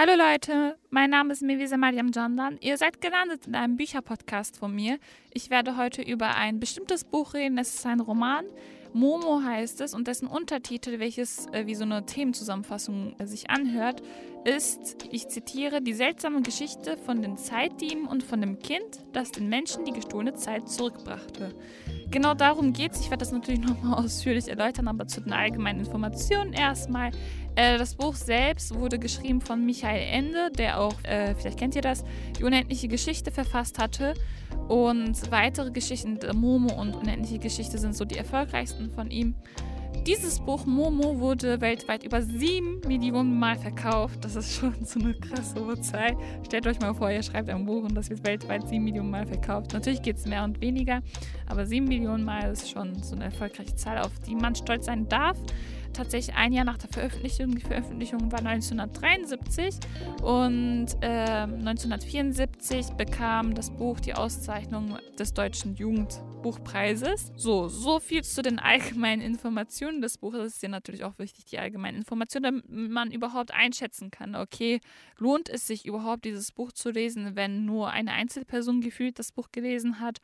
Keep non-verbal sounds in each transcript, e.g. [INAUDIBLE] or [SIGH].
Hallo Leute, mein Name ist Mevisa Mariam Jandan. Ihr seid gelandet in einem Bücherpodcast von mir. Ich werde heute über ein bestimmtes Buch reden. Es ist ein Roman. Momo heißt es und dessen Untertitel, welches äh, wie so eine Themenzusammenfassung äh, sich anhört, ist, ich zitiere, die seltsame Geschichte von den Zeitdieben und von dem Kind, das den Menschen die gestohlene Zeit zurückbrachte. Genau darum geht es. Ich werde das natürlich [LAUGHS] nochmal ausführlich erläutern, aber zu den allgemeinen Informationen erstmal. Äh, das Buch selbst wurde geschrieben von Michael Ende, der auch, äh, vielleicht kennt ihr das, die unendliche Geschichte verfasst hatte. Und weitere Geschichten, Momo und unendliche Geschichte sind so die erfolgreichsten von ihm. Dieses Buch Momo wurde weltweit über sieben Millionen Mal verkauft. Das ist schon so eine krasse Zahl. Stellt euch mal vor, ihr schreibt ein Buch und das wird weltweit sieben Millionen Mal verkauft. Natürlich geht es mehr und weniger, aber sieben Millionen Mal ist schon so eine erfolgreiche Zahl, auf die man stolz sein darf tatsächlich ein Jahr nach der Veröffentlichung. Die Veröffentlichung war 1973 und äh, 1974 bekam das Buch die Auszeichnung des Deutschen Jugendbuchpreises. So, so viel zu den allgemeinen Informationen des Buches. Es ist ja natürlich auch wichtig, die allgemeinen Informationen, damit man überhaupt einschätzen kann, okay, lohnt es sich überhaupt, dieses Buch zu lesen, wenn nur eine Einzelperson gefühlt das Buch gelesen hat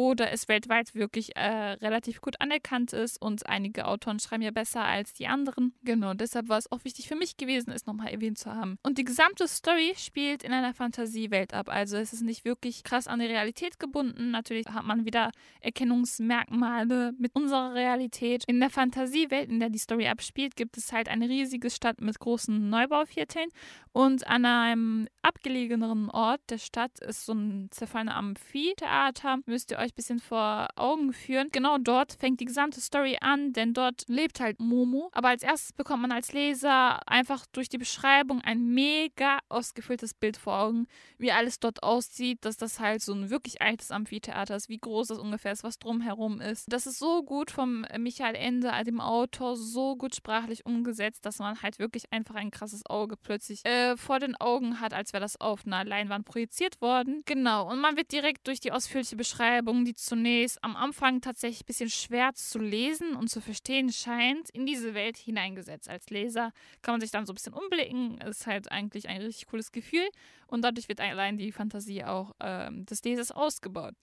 oder es weltweit wirklich äh, relativ gut anerkannt ist und einige Autoren schreiben ja besser als die anderen. Genau, deshalb war es auch wichtig für mich gewesen, es nochmal erwähnt zu haben. Und die gesamte Story spielt in einer Fantasiewelt ab. Also es ist nicht wirklich krass an die Realität gebunden. Natürlich hat man wieder Erkennungsmerkmale mit unserer Realität. In der Fantasiewelt, in der die Story abspielt, gibt es halt eine riesige Stadt mit großen Neubauvierteln und an einem abgelegeneren Ort der Stadt ist so ein zerfallener Amphitheater. Müsst ihr euch ein bisschen vor Augen führen. Genau dort fängt die gesamte Story an, denn dort lebt halt Momo. Aber als erstes bekommt man als Leser einfach durch die Beschreibung ein mega ausgefülltes Bild vor Augen, wie alles dort aussieht, dass das halt so ein wirklich altes Amphitheater ist, wie groß das ungefähr ist, was drumherum ist. Das ist so gut vom Michael Ende, dem Autor, so gut sprachlich umgesetzt, dass man halt wirklich einfach ein krasses Auge plötzlich äh, vor den Augen hat, als wäre das auf einer Leinwand projiziert worden. Genau, und man wird direkt durch die ausführliche Beschreibung, die zunächst am Anfang tatsächlich ein bisschen schwer zu lesen und zu verstehen scheint, in diese Welt hineingesetzt. Als Leser kann man sich dann so ein bisschen umblicken. Ist halt eigentlich ein richtig cooles Gefühl und dadurch wird allein die Fantasie auch ähm, des Lesers ausgebaut.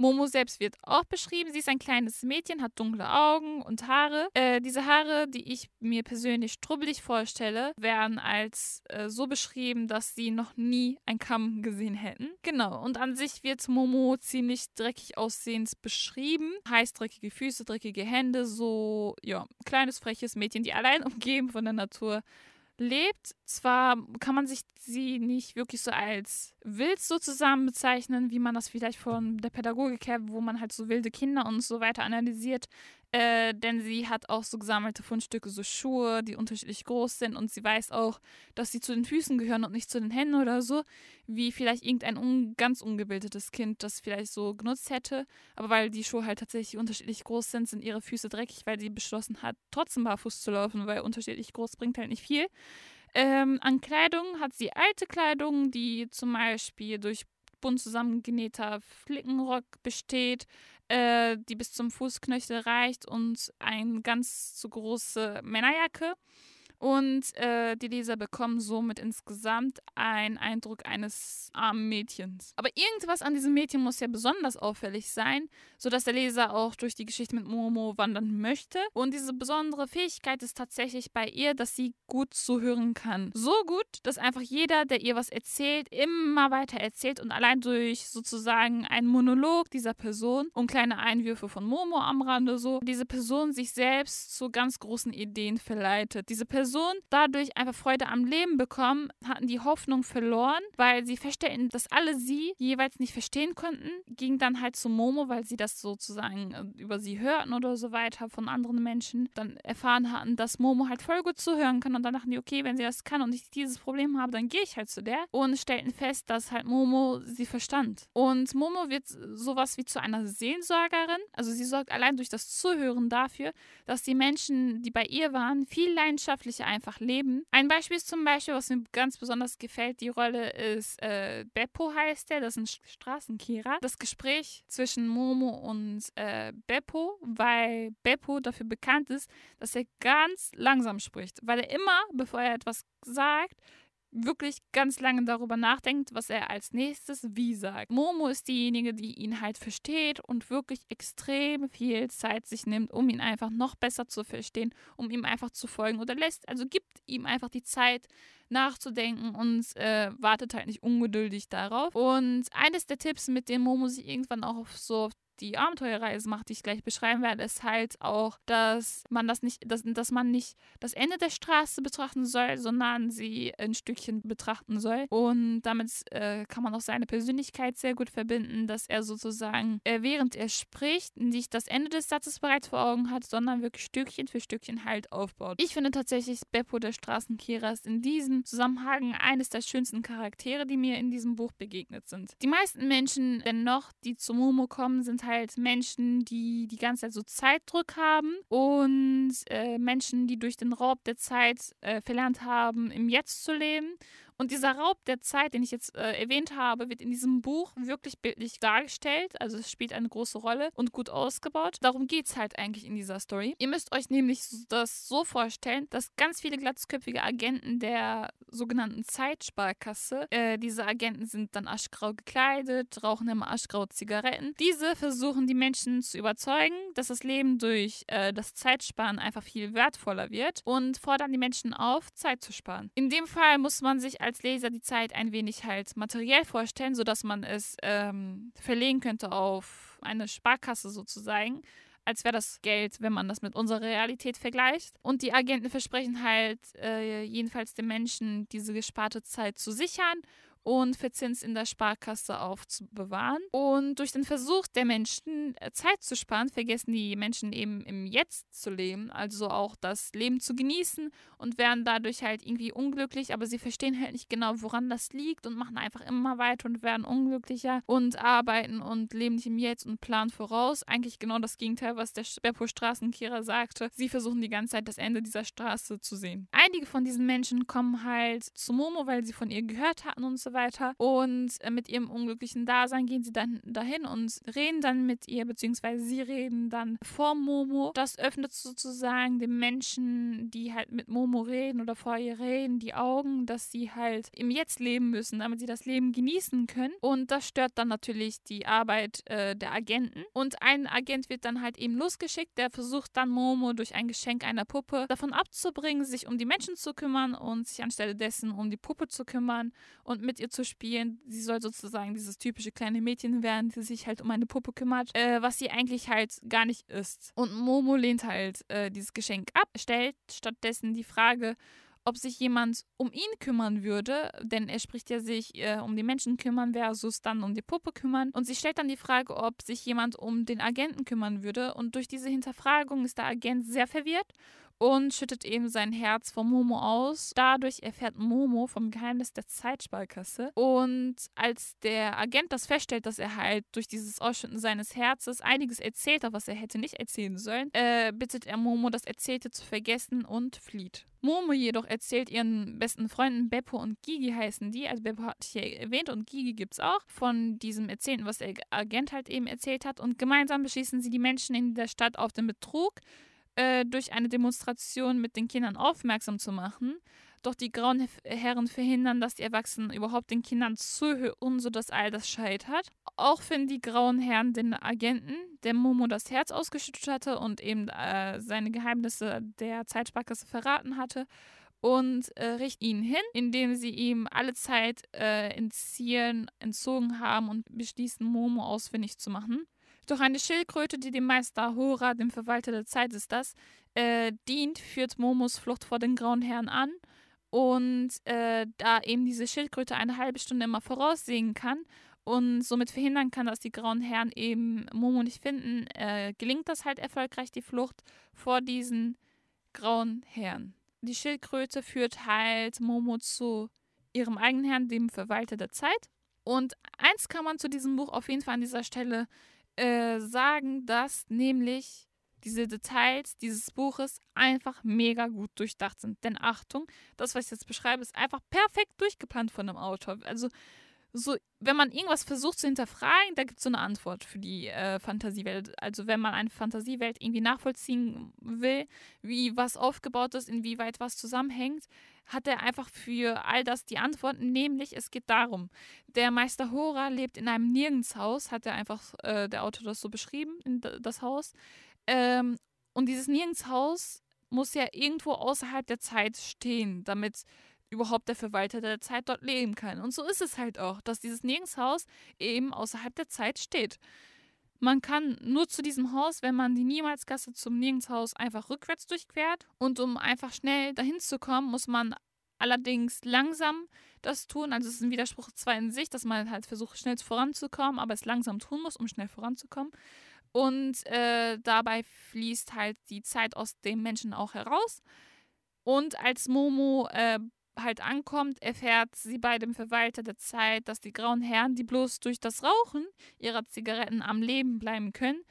Momo selbst wird auch beschrieben. Sie ist ein kleines Mädchen, hat dunkle Augen und Haare. Äh, diese Haare, die ich mir persönlich strubbelig vorstelle, werden als äh, so beschrieben, dass sie noch nie ein Kamm gesehen hätten. Genau. Und an sich wird Momo ziemlich dreckig aussehend beschrieben. Heißt dreckige Füße, dreckige Hände, so, ja, kleines, freches Mädchen, die allein umgeben von der Natur lebt. Zwar kann man sich sie nicht wirklich so als wild sozusagen bezeichnen, wie man das vielleicht von der Pädagogik her, wo man halt so wilde Kinder und so weiter analysiert, äh, denn sie hat auch so gesammelte Fundstücke, so Schuhe, die unterschiedlich groß sind und sie weiß auch, dass sie zu den Füßen gehören und nicht zu den Händen oder so, wie vielleicht irgendein un ganz ungebildetes Kind das vielleicht so genutzt hätte. Aber weil die Schuhe halt tatsächlich unterschiedlich groß sind, sind ihre Füße dreckig, weil sie beschlossen hat, trotzdem barfuß zu laufen, weil unterschiedlich groß bringt halt nicht viel. Ähm, an Kleidung hat sie alte Kleidung, die zum Beispiel durch bunt zusammengenähter Flickenrock besteht, äh, die bis zum Fußknöchel reicht und eine ganz zu große Männerjacke. Und äh, die Leser bekommen somit insgesamt einen Eindruck eines armen Mädchens. Aber irgendwas an diesem Mädchen muss ja besonders auffällig sein, sodass der Leser auch durch die Geschichte mit Momo wandern möchte. Und diese besondere Fähigkeit ist tatsächlich bei ihr, dass sie gut zuhören kann. So gut, dass einfach jeder, der ihr was erzählt, immer weiter erzählt und allein durch sozusagen einen Monolog dieser Person und kleine Einwürfe von Momo am Rande so, diese Person sich selbst zu ganz großen Ideen verleitet. Diese Person Person dadurch einfach Freude am Leben bekommen, hatten die Hoffnung verloren, weil sie feststellten, dass alle sie jeweils nicht verstehen konnten, ging dann halt zu Momo, weil sie das sozusagen äh, über sie hörten oder so weiter von anderen Menschen, dann erfahren hatten, dass Momo halt voll gut zuhören kann und dann dachten die, okay, wenn sie das kann und ich dieses Problem habe, dann gehe ich halt zu der und stellten fest, dass halt Momo sie verstand. Und Momo wird sowas wie zu einer Seelsorgerin, also sie sorgt allein durch das Zuhören dafür, dass die Menschen, die bei ihr waren, viel leidenschaftlicher Jugendliche einfach leben. Ein Beispiel ist zum Beispiel, was mir ganz besonders gefällt, die Rolle ist äh, Beppo heißt der, das ist ein Straßenkehrer. Das Gespräch zwischen Momo und äh, Beppo, weil Beppo dafür bekannt ist, dass er ganz langsam spricht, weil er immer, bevor er etwas sagt, wirklich ganz lange darüber nachdenkt, was er als nächstes wie sagt. Momo ist diejenige, die ihn halt versteht und wirklich extrem viel Zeit sich nimmt, um ihn einfach noch besser zu verstehen, um ihm einfach zu folgen oder lässt, also gibt ihm einfach die Zeit nachzudenken und äh, wartet halt nicht ungeduldig darauf. Und eines der Tipps, mit dem Momo sich irgendwann auch so auf die Abenteuerreise macht, die ich gleich beschreiben werde, ist halt auch, dass man das nicht, dass, dass man nicht das Ende der Straße betrachten soll, sondern sie ein Stückchen betrachten soll. Und damit äh, kann man auch seine Persönlichkeit sehr gut verbinden, dass er sozusagen, äh, während er spricht, nicht das Ende des Satzes bereits vor Augen hat, sondern wirklich Stückchen für Stückchen halt aufbaut. Ich finde tatsächlich Beppo der Straßenkehrer ist in diesem Zusammenhang eines der schönsten Charaktere, die mir in diesem Buch begegnet sind. Die meisten Menschen dennoch, die zu Momo kommen, sind halt halt Menschen, die die ganze Zeit so Zeitdruck haben und äh, Menschen, die durch den Raub der Zeit äh, verlernt haben, im Jetzt zu leben und dieser Raub der Zeit, den ich jetzt äh, erwähnt habe, wird in diesem Buch wirklich bildlich dargestellt. Also es spielt eine große Rolle und gut ausgebaut. Darum geht es halt eigentlich in dieser Story. Ihr müsst euch nämlich das so vorstellen, dass ganz viele glatzköpfige Agenten der sogenannten Zeitsparkasse, äh, diese Agenten sind dann aschgrau gekleidet, rauchen immer aschgrau Zigaretten. Diese versuchen die Menschen zu überzeugen, dass das Leben durch äh, das Zeitsparen einfach viel wertvoller wird und fordern die Menschen auf, Zeit zu sparen. In dem Fall muss man sich als als Leser die Zeit ein wenig halt materiell vorstellen, sodass man es ähm, verlegen könnte auf eine Sparkasse sozusagen als wäre das Geld, wenn man das mit unserer Realität vergleicht. Und die Agenten versprechen halt äh, jedenfalls den Menschen, diese gesparte Zeit zu sichern und für Zins in der Sparkasse aufzubewahren. Und durch den Versuch der Menschen, äh, Zeit zu sparen, vergessen die Menschen eben im Jetzt zu leben, also auch das Leben zu genießen und werden dadurch halt irgendwie unglücklich, aber sie verstehen halt nicht genau, woran das liegt und machen einfach immer weiter und werden unglücklicher und arbeiten und leben nicht im Jetzt und planen voraus. Eigentlich genau das Gegenteil, was der Beppo Straßenkehrer sagte. Sie versuchen die ganze Zeit das Ende dieser Straße zu sehen. Einige von diesen Menschen kommen halt zu Momo, weil sie von ihr gehört hatten und so weiter. Und äh, mit ihrem unglücklichen Dasein gehen sie dann dahin und reden dann mit ihr, beziehungsweise sie reden dann vor Momo. Das öffnet sozusagen den Menschen, die halt mit Momo reden oder vor ihr reden, die Augen, dass sie halt im Jetzt leben müssen, damit sie das Leben genießen können. Und das stört dann natürlich die Arbeit äh, der Agenten. Und ein Agent wird dann halt eben losgeschickt, der versucht dann Momo durch ein Geschenk einer Puppe davon abzubringen, sich um die Menschen zu kümmern und sich anstelle dessen um die Puppe zu kümmern und mit ihr zu spielen. Sie soll sozusagen dieses typische kleine Mädchen werden, die sich halt um eine Puppe kümmert, äh, was sie eigentlich halt gar nicht ist. Und Momo lehnt halt äh, dieses Geschenk ab, stellt stattdessen die Frage, ob sich jemand um ihn kümmern würde, denn er spricht ja sich äh, um die Menschen kümmern versus dann um die Puppe kümmern. Und sie stellt dann die Frage, ob sich jemand um den Agenten kümmern würde. Und durch diese Hinterfragung ist der Agent sehr verwirrt und schüttet eben sein Herz vor Momo aus. Dadurch erfährt Momo vom Geheimnis der Zeitsparkasse. Und als der Agent das feststellt, dass er halt durch dieses Ausschütten seines Herzes einiges erzählt hat, was er hätte nicht erzählen sollen, äh, bittet er Momo, das Erzählte zu vergessen und flieht. Momo jedoch erzählt ihren besten Freunden Beppo und Gigi heißen die. Also Beppo hatte ich ja erwähnt und Gigi gibt es auch von diesem Erzählen, was der Agent halt eben erzählt hat. Und gemeinsam beschließen sie die Menschen in der Stadt auf den Betrug äh, durch eine Demonstration mit den Kindern aufmerksam zu machen. Doch die grauen Herren verhindern, dass die Erwachsenen überhaupt den Kindern zuhören, sodass all das scheitert. Auch finden die grauen Herren den Agenten, der Momo das Herz ausgeschüttet hatte und eben äh, seine Geheimnisse der Zeitsparkasse verraten hatte und äh, richten ihn hin, indem sie ihm alle Zeit äh, entziehen, entzogen haben und beschließen, Momo ausfindig zu machen. Doch eine Schildkröte, die dem Meister Hora, dem Verwalter der Zeit ist das, äh, dient, führt Momos Flucht vor den grauen Herren an. Und äh, da eben diese Schildkröte eine halbe Stunde immer voraussehen kann und somit verhindern kann, dass die grauen Herren eben Momo nicht finden, äh, gelingt das halt erfolgreich, die Flucht vor diesen grauen Herren. Die Schildkröte führt halt Momo zu ihrem eigenen Herrn, dem Verwalter der Zeit. Und eins kann man zu diesem Buch auf jeden Fall an dieser Stelle äh, sagen, dass nämlich diese Details dieses Buches einfach mega gut durchdacht sind. Denn Achtung, das, was ich jetzt beschreibe, ist einfach perfekt durchgeplant von einem Autor. Also so, wenn man irgendwas versucht zu hinterfragen, da gibt es so eine Antwort für die äh, Fantasiewelt. Also wenn man eine Fantasiewelt irgendwie nachvollziehen will, wie was aufgebaut ist, inwieweit was zusammenhängt, hat er einfach für all das die Antwort, nämlich es geht darum, der Meister Hora lebt in einem Nirgendshaus, hat er einfach äh, der Autor das so beschrieben, das Haus. Ähm, und dieses Nirgendshaus muss ja irgendwo außerhalb der Zeit stehen, damit überhaupt der Verwalter der Zeit dort leben kann. Und so ist es halt auch, dass dieses Nirgendshaus eben außerhalb der Zeit steht. Man kann nur zu diesem Haus, wenn man die Niemalsgasse zum Nirgendshaus einfach rückwärts durchquert. Und um einfach schnell dahin zu kommen, muss man allerdings langsam das tun. Also es ist ein Widerspruch zwar in sich, dass man halt versucht, schnell voranzukommen, aber es langsam tun muss, um schnell voranzukommen. Und äh, dabei fließt halt die Zeit aus dem Menschen auch heraus. Und als Momo äh, halt ankommt, erfährt sie bei dem Verwalter der Zeit, dass die grauen Herren, die bloß durch das Rauchen ihrer Zigaretten am Leben bleiben können,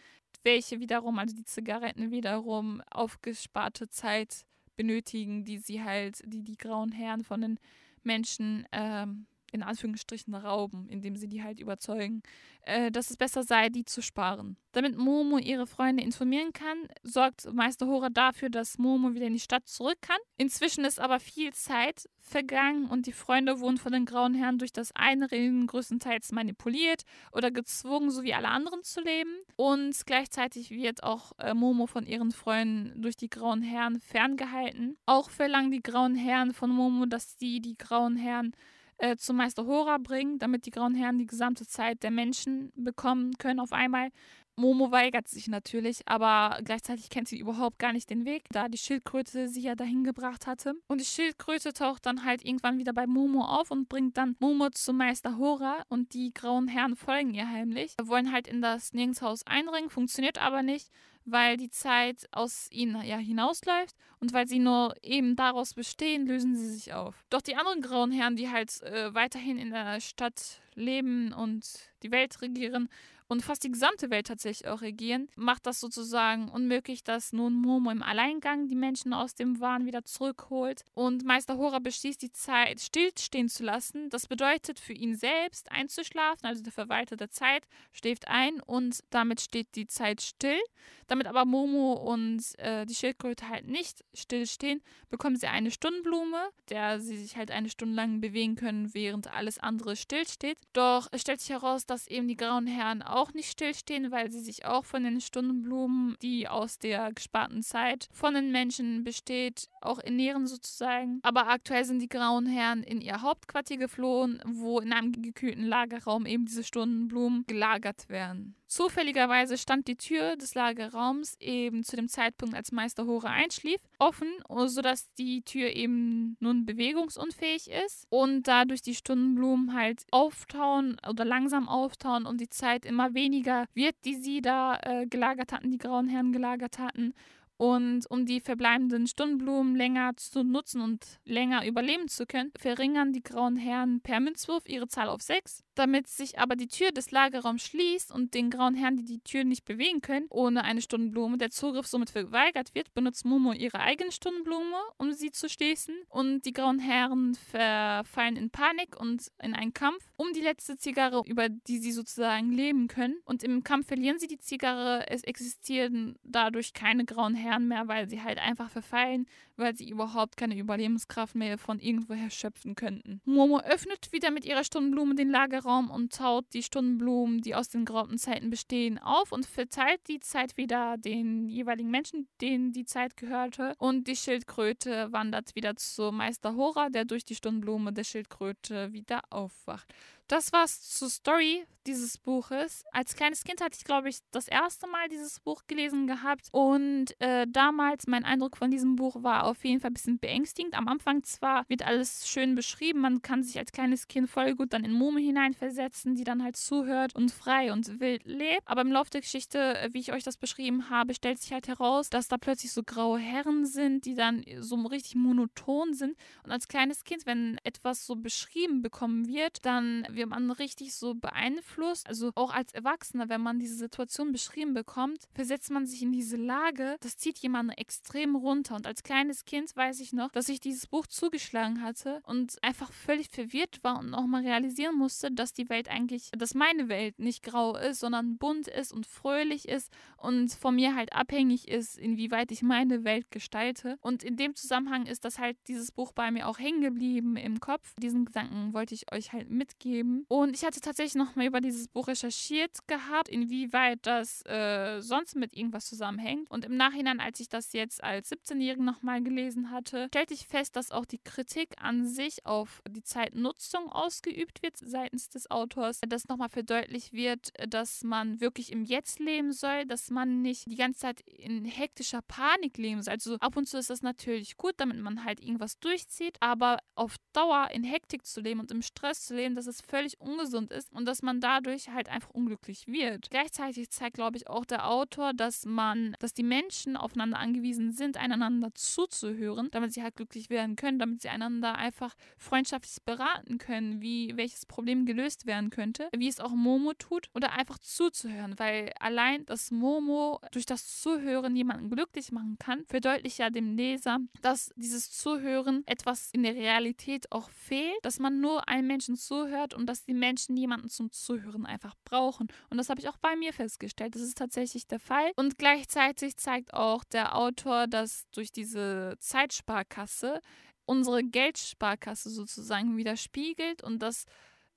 welche wiederum, also die Zigaretten wiederum aufgesparte Zeit benötigen, die sie halt, die die grauen Herren von den Menschen ähm, in Anführungsstrichen rauben, indem sie die halt überzeugen, äh, dass es besser sei, die zu sparen. Damit Momo ihre Freunde informieren kann, sorgt Meister Hora dafür, dass Momo wieder in die Stadt zurück kann. Inzwischen ist aber viel Zeit vergangen und die Freunde wurden von den Grauen Herren durch das Einreden größtenteils manipuliert oder gezwungen, so wie alle anderen zu leben. Und gleichzeitig wird auch äh, Momo von ihren Freunden durch die Grauen Herren ferngehalten. Auch verlangen die Grauen Herren von Momo, dass sie die Grauen Herren äh, zum Meister Hora bringen, damit die Grauen Herren die gesamte Zeit der Menschen bekommen können auf einmal. Momo weigert sich natürlich, aber gleichzeitig kennt sie überhaupt gar nicht den Weg, da die Schildkröte sie ja dahin gebracht hatte. Und die Schildkröte taucht dann halt irgendwann wieder bei Momo auf und bringt dann Momo zum Meister Hora und die grauen Herren folgen ihr heimlich. Wollen halt in das Nirgendshaus eindringen, funktioniert aber nicht weil die Zeit aus ihnen ja hinausläuft und weil sie nur eben daraus bestehen, lösen sie sich auf. Doch die anderen grauen Herren, die halt äh, weiterhin in der Stadt leben und die Welt regieren, und fast die gesamte Welt tatsächlich auch regieren, macht das sozusagen unmöglich, dass nun Momo im Alleingang die Menschen aus dem Wahn wieder zurückholt. Und Meister Hora beschließt, die Zeit stillstehen zu lassen. Das bedeutet für ihn selbst einzuschlafen, also der Verwalter der Zeit schläft ein und damit steht die Zeit still. Damit aber Momo und äh, die Schildkröte halt nicht stillstehen, bekommen sie eine Stundenblume, der sie sich halt eine Stunde lang bewegen können, während alles andere stillsteht. Doch es stellt sich heraus, dass eben die grauen Herren auch nicht stillstehen, weil sie sich auch von den Stundenblumen, die aus der gesparten Zeit von den Menschen besteht, auch ernähren sozusagen. Aber aktuell sind die grauen Herren in ihr Hauptquartier geflohen, wo in einem gekühlten Lagerraum eben diese Stundenblumen gelagert werden. Zufälligerweise stand die Tür des Lagerraums eben zu dem Zeitpunkt, als Meister Hore einschlief, offen, sodass die Tür eben nun bewegungsunfähig ist und dadurch die Stundenblumen halt auftauen oder langsam auftauen und die Zeit immer weniger wird, die sie da äh, gelagert hatten, die grauen Herren gelagert hatten. Und um die verbleibenden Stundenblumen länger zu nutzen und länger überleben zu können, verringern die grauen Herren per Münzwurf ihre Zahl auf sechs. Damit sich aber die Tür des Lagerraums schließt und den grauen Herren, die die Tür nicht bewegen können, ohne eine Stundenblume, der Zugriff somit verweigert wird, benutzt Momo ihre eigene Stundenblume, um sie zu schließen. Und die grauen Herren verfallen in Panik und in einen Kampf um die letzte Zigarre, über die sie sozusagen leben können. Und im Kampf verlieren sie die Zigarre. Es existieren dadurch keine grauen Herren Herren mehr, weil sie halt einfach verfallen, weil sie überhaupt keine Überlebenskraft mehr von irgendwoher schöpfen könnten. Momo öffnet wieder mit ihrer Stundenblume den Lagerraum und taut die Stundenblumen, die aus den grauen Zeiten bestehen, auf und verteilt die Zeit wieder den jeweiligen Menschen, denen die Zeit gehörte. Und die Schildkröte wandert wieder zu Meister Hora, der durch die Stundenblume der Schildkröte wieder aufwacht. Das war's zur Story dieses Buches. Als kleines Kind hatte ich, glaube ich, das erste Mal dieses Buch gelesen gehabt. Und äh, damals, mein Eindruck von diesem Buch war auf jeden Fall ein bisschen beängstigend. Am Anfang zwar wird alles schön beschrieben, man kann sich als kleines Kind voll gut dann in Mume hineinversetzen, die dann halt zuhört und frei und wild lebt. Aber im Laufe der Geschichte, äh, wie ich euch das beschrieben habe, stellt sich halt heraus, dass da plötzlich so graue Herren sind, die dann so richtig monoton sind. Und als kleines Kind, wenn etwas so beschrieben bekommen wird, dann wird man richtig so beeinflusst. Also auch als Erwachsener, wenn man diese Situation beschrieben bekommt, versetzt man sich in diese Lage, das zieht jemanden extrem runter. Und als kleines Kind weiß ich noch, dass ich dieses Buch zugeschlagen hatte und einfach völlig verwirrt war und auch mal realisieren musste, dass die Welt eigentlich, dass meine Welt nicht grau ist, sondern bunt ist und fröhlich ist und von mir halt abhängig ist, inwieweit ich meine Welt gestalte. Und in dem Zusammenhang ist das halt dieses Buch bei mir auch hängen geblieben im Kopf. Diesen Gedanken wollte ich euch halt mitgeben. Und ich hatte tatsächlich noch mal über dieses Buch recherchiert gehabt, inwieweit das äh, sonst mit irgendwas zusammenhängt. Und im Nachhinein, als ich das jetzt als 17-Jährige noch mal gelesen hatte, stellte ich fest, dass auch die Kritik an sich auf die Zeitnutzung ausgeübt wird seitens des Autors, dass nochmal verdeutlicht wird, dass man wirklich im Jetzt leben soll, dass man nicht die ganze Zeit in hektischer Panik leben soll. Also ab und zu ist das natürlich gut, damit man halt irgendwas durchzieht, aber auf Dauer in Hektik zu leben und im Stress zu leben, dass es völlig ungesund ist und dass man dadurch halt einfach unglücklich wird. Gleichzeitig zeigt, glaube ich, auch der Autor, dass man, dass die Menschen aufeinander angewiesen sind, einander zuzuhören, damit sie halt glücklich werden können, damit sie einander einfach freundschaftlich beraten können, wie welches Problem gelöst werden könnte, wie es auch Momo tut, oder einfach zuzuhören, weil allein das Momo durch das Zuhören jemanden glücklich machen kann, verdeutlicht ja dem Leser, dass dieses Zuhören etwas in der Realität auch fehlt, dass man nur einem Menschen zuhört und dass die Menschen jemanden zum Zuhören einfach brauchen. Und das habe ich auch bei mir festgestellt. Das ist tatsächlich der Fall. Und gleichzeitig zeigt auch der Autor, dass durch diese Zeitsparkasse unsere Geldsparkasse sozusagen widerspiegelt und dass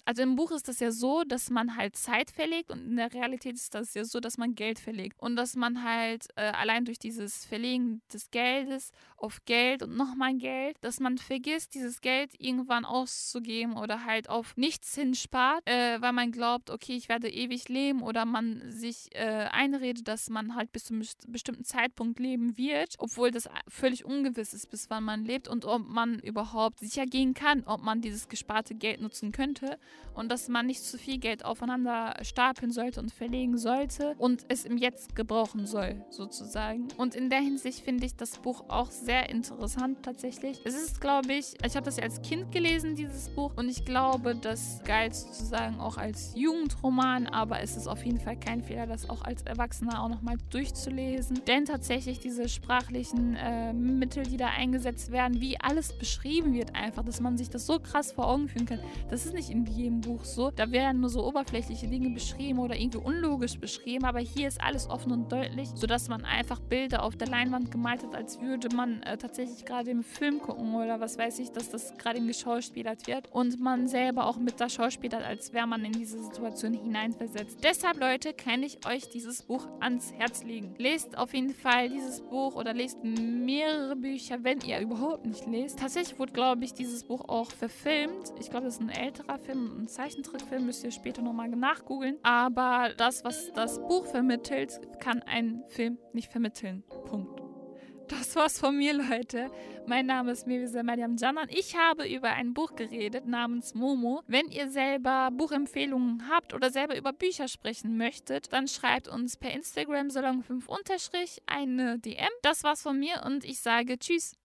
also im Buch ist das ja so, dass man halt Zeit verlegt und in der Realität ist das ja so, dass man Geld verlegt. Und dass man halt äh, allein durch dieses Verlegen des Geldes auf Geld und nochmal Geld, dass man vergisst, dieses Geld irgendwann auszugeben oder halt auf nichts hinspart, äh, weil man glaubt, okay, ich werde ewig leben oder man sich äh, einredet, dass man halt bis zu einem bestimmten Zeitpunkt leben wird, obwohl das völlig ungewiss ist, bis wann man lebt und ob man überhaupt sicher gehen kann, ob man dieses gesparte Geld nutzen könnte und dass man nicht zu viel Geld aufeinander stapeln sollte und verlegen sollte und es im Jetzt gebrauchen soll, sozusagen. Und in der Hinsicht finde ich das Buch auch sehr interessant tatsächlich. Es ist, glaube ich, ich habe das ja als Kind gelesen, dieses Buch, und ich glaube, das galt sozusagen auch als Jugendroman, aber es ist auf jeden Fall kein Fehler, das auch als Erwachsener auch nochmal durchzulesen. Denn tatsächlich diese sprachlichen äh, Mittel, die da eingesetzt werden, wie alles beschrieben wird, einfach, dass man sich das so krass vor Augen führen kann, das ist nicht in jedem Buch so. Da werden nur so oberflächliche Dinge beschrieben oder irgendwie unlogisch beschrieben, aber hier ist alles offen und deutlich, sodass man einfach Bilder auf der Leinwand gemalt hat, als würde man äh, tatsächlich gerade im Film gucken oder was weiß ich, dass das gerade geschauspielert wird und man selber auch mit der Schauspielert, als wäre man in diese Situation hineinversetzt. Deshalb, Leute, kann ich euch dieses Buch ans Herz legen. Lest auf jeden Fall dieses Buch oder lest mehrere Bücher, wenn ihr überhaupt nicht lest. Tatsächlich wurde, glaube ich, dieses Buch auch verfilmt. Ich glaube, das ist ein älterer Film, ein Zeichentrickfilm, müsst ihr später nochmal nachgoogeln. Aber das, was das Buch vermittelt, kann ein Film nicht vermitteln. Punkt. Das war's von mir, Leute. Mein Name ist Mevisa Mariam Janan. Ich habe über ein Buch geredet namens Momo. Wenn ihr selber Buchempfehlungen habt oder selber über Bücher sprechen möchtet, dann schreibt uns per Instagram Salon5 eine DM. Das war's von mir und ich sage Tschüss.